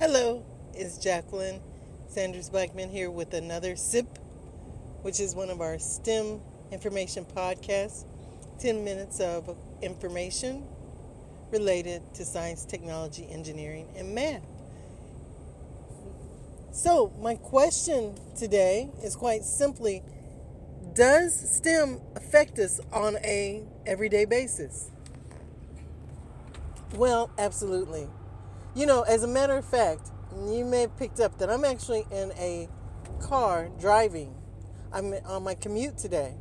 Hello, it's Jacqueline Sanders Blackman here with another SIP, which is one of our STEM information podcasts. 10 minutes of information related to science, technology, engineering, and math. So, my question today is quite simply Does STEM affect us on a everyday basis? Well, absolutely. You know, as a matter of fact, you may have picked up that I'm actually in a car driving. I'm on my commute today.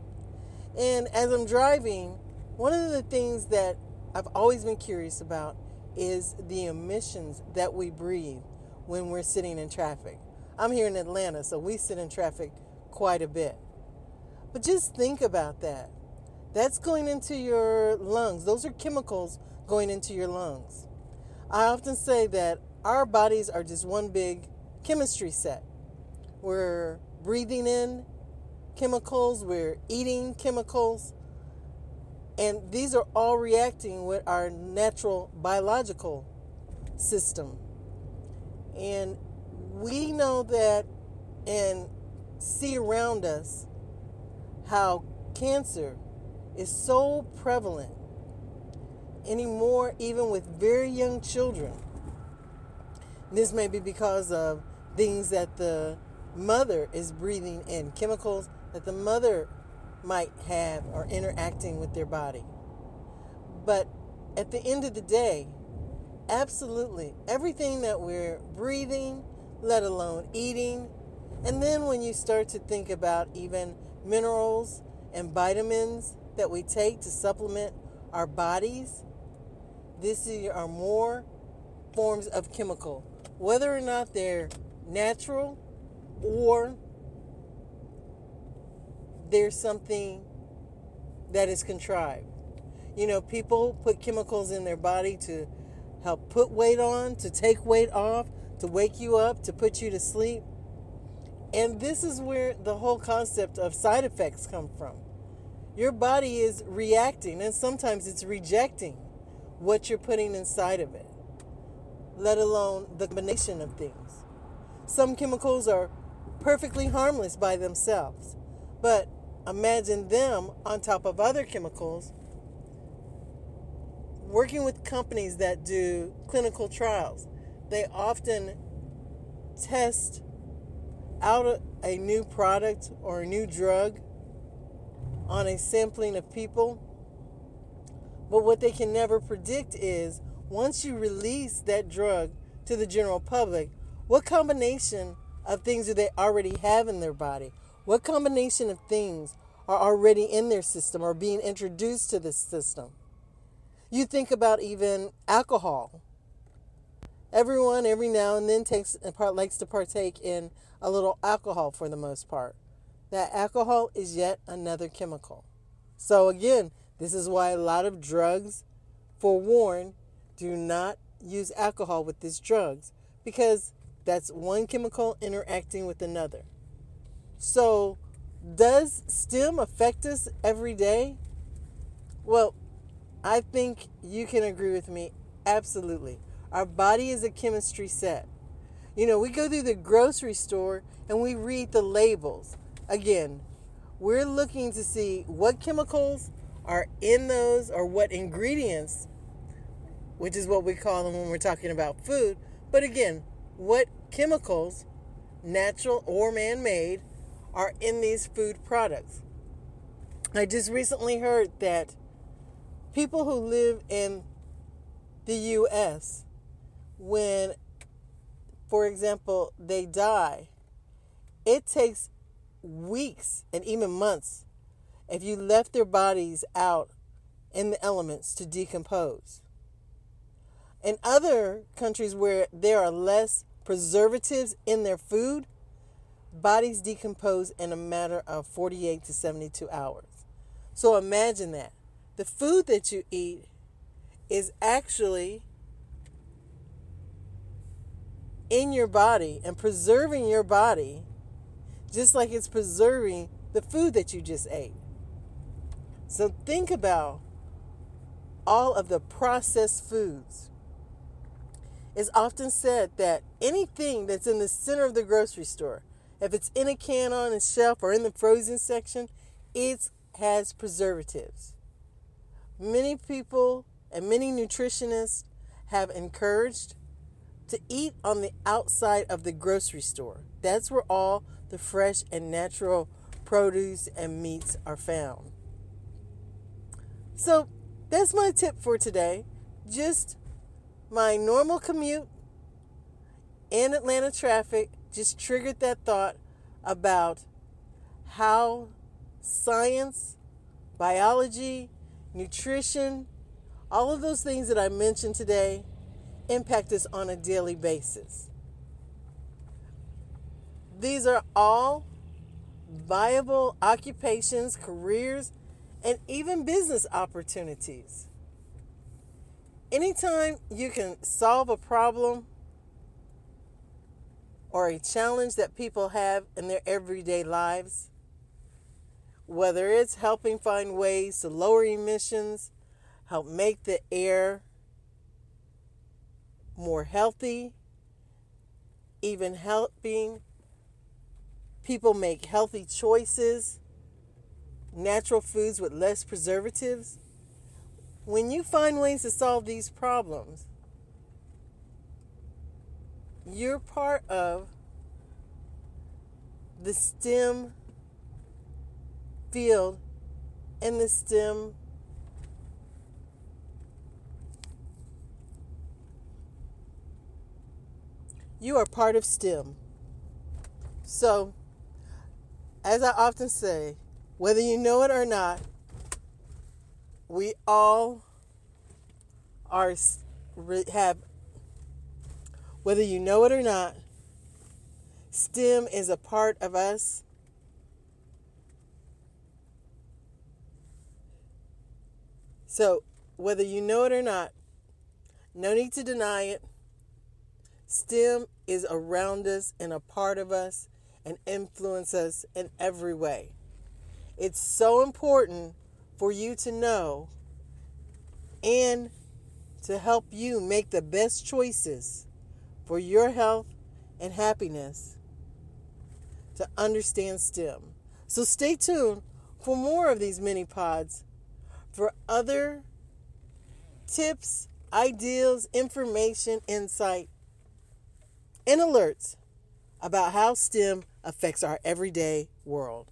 And as I'm driving, one of the things that I've always been curious about is the emissions that we breathe when we're sitting in traffic. I'm here in Atlanta, so we sit in traffic quite a bit. But just think about that. That's going into your lungs. Those are chemicals going into your lungs. I often say that our bodies are just one big chemistry set. We're breathing in chemicals, we're eating chemicals, and these are all reacting with our natural biological system. And we know that and see around us how cancer is so prevalent anymore, even with very young children. This may be because of things that the mother is breathing in, chemicals that the mother might have or interacting with their body. But at the end of the day, absolutely everything that we're breathing, let alone eating, and then when you start to think about even minerals and vitamins that we take to supplement our bodies, this are more forms of chemical, whether or not they're natural or there's something that is contrived. You know, people put chemicals in their body to help put weight on, to take weight off, to wake you up, to put you to sleep. And this is where the whole concept of side effects come from. Your body is reacting, and sometimes it's rejecting what you're putting inside of it, let alone the combination of things. Some chemicals are perfectly harmless by themselves, but imagine them on top of other chemicals. Working with companies that do clinical trials, they often test out a new product or a new drug on a sampling of people but what they can never predict is once you release that drug to the general public, what combination of things do they already have in their body? What combination of things are already in their system or being introduced to this system? You think about even alcohol. Everyone every now and then takes part likes to partake in a little alcohol for the most part. That alcohol is yet another chemical. So again, this is why a lot of drugs forewarn do not use alcohol with these drugs because that's one chemical interacting with another. So, does STEM affect us every day? Well, I think you can agree with me absolutely. Our body is a chemistry set. You know, we go through the grocery store and we read the labels. Again, we're looking to see what chemicals are in those or what ingredients, which is what we call them when we're talking about food. But again, what chemicals, natural or man made, are in these food products. I just recently heard that people who live in the US, when, for example, they die, it takes weeks and even months if you left their bodies out in the elements to decompose. In other countries where there are less preservatives in their food, bodies decompose in a matter of 48 to 72 hours. So imagine that. The food that you eat is actually in your body and preserving your body just like it's preserving the food that you just ate. So think about all of the processed foods. It's often said that anything that's in the center of the grocery store, if it's in a can on a shelf or in the frozen section, it has preservatives. Many people and many nutritionists have encouraged to eat on the outside of the grocery store. That's where all the fresh and natural produce and meats are found. So, that's my tip for today. Just my normal commute in Atlanta traffic just triggered that thought about how science, biology, nutrition, all of those things that I mentioned today impact us on a daily basis. These are all viable occupations, careers, and even business opportunities. Anytime you can solve a problem or a challenge that people have in their everyday lives, whether it's helping find ways to lower emissions, help make the air more healthy, even helping people make healthy choices, natural foods with less preservatives. When you find ways to solve these problems, you're part of the STEM field and the STEM you are part of STEM. So, as I often say, whether you know it or not, we all are have whether you know it or not, STEM is a part of us. So, whether you know it or not, no need to deny it. STEM is around us and a part of us and influence us in every way. It's so important for you to know and to help you make the best choices for your health and happiness to understand STEM. So stay tuned for more of these mini pods for other tips, ideas, information, insight, and alerts about how STEM affects our everyday world.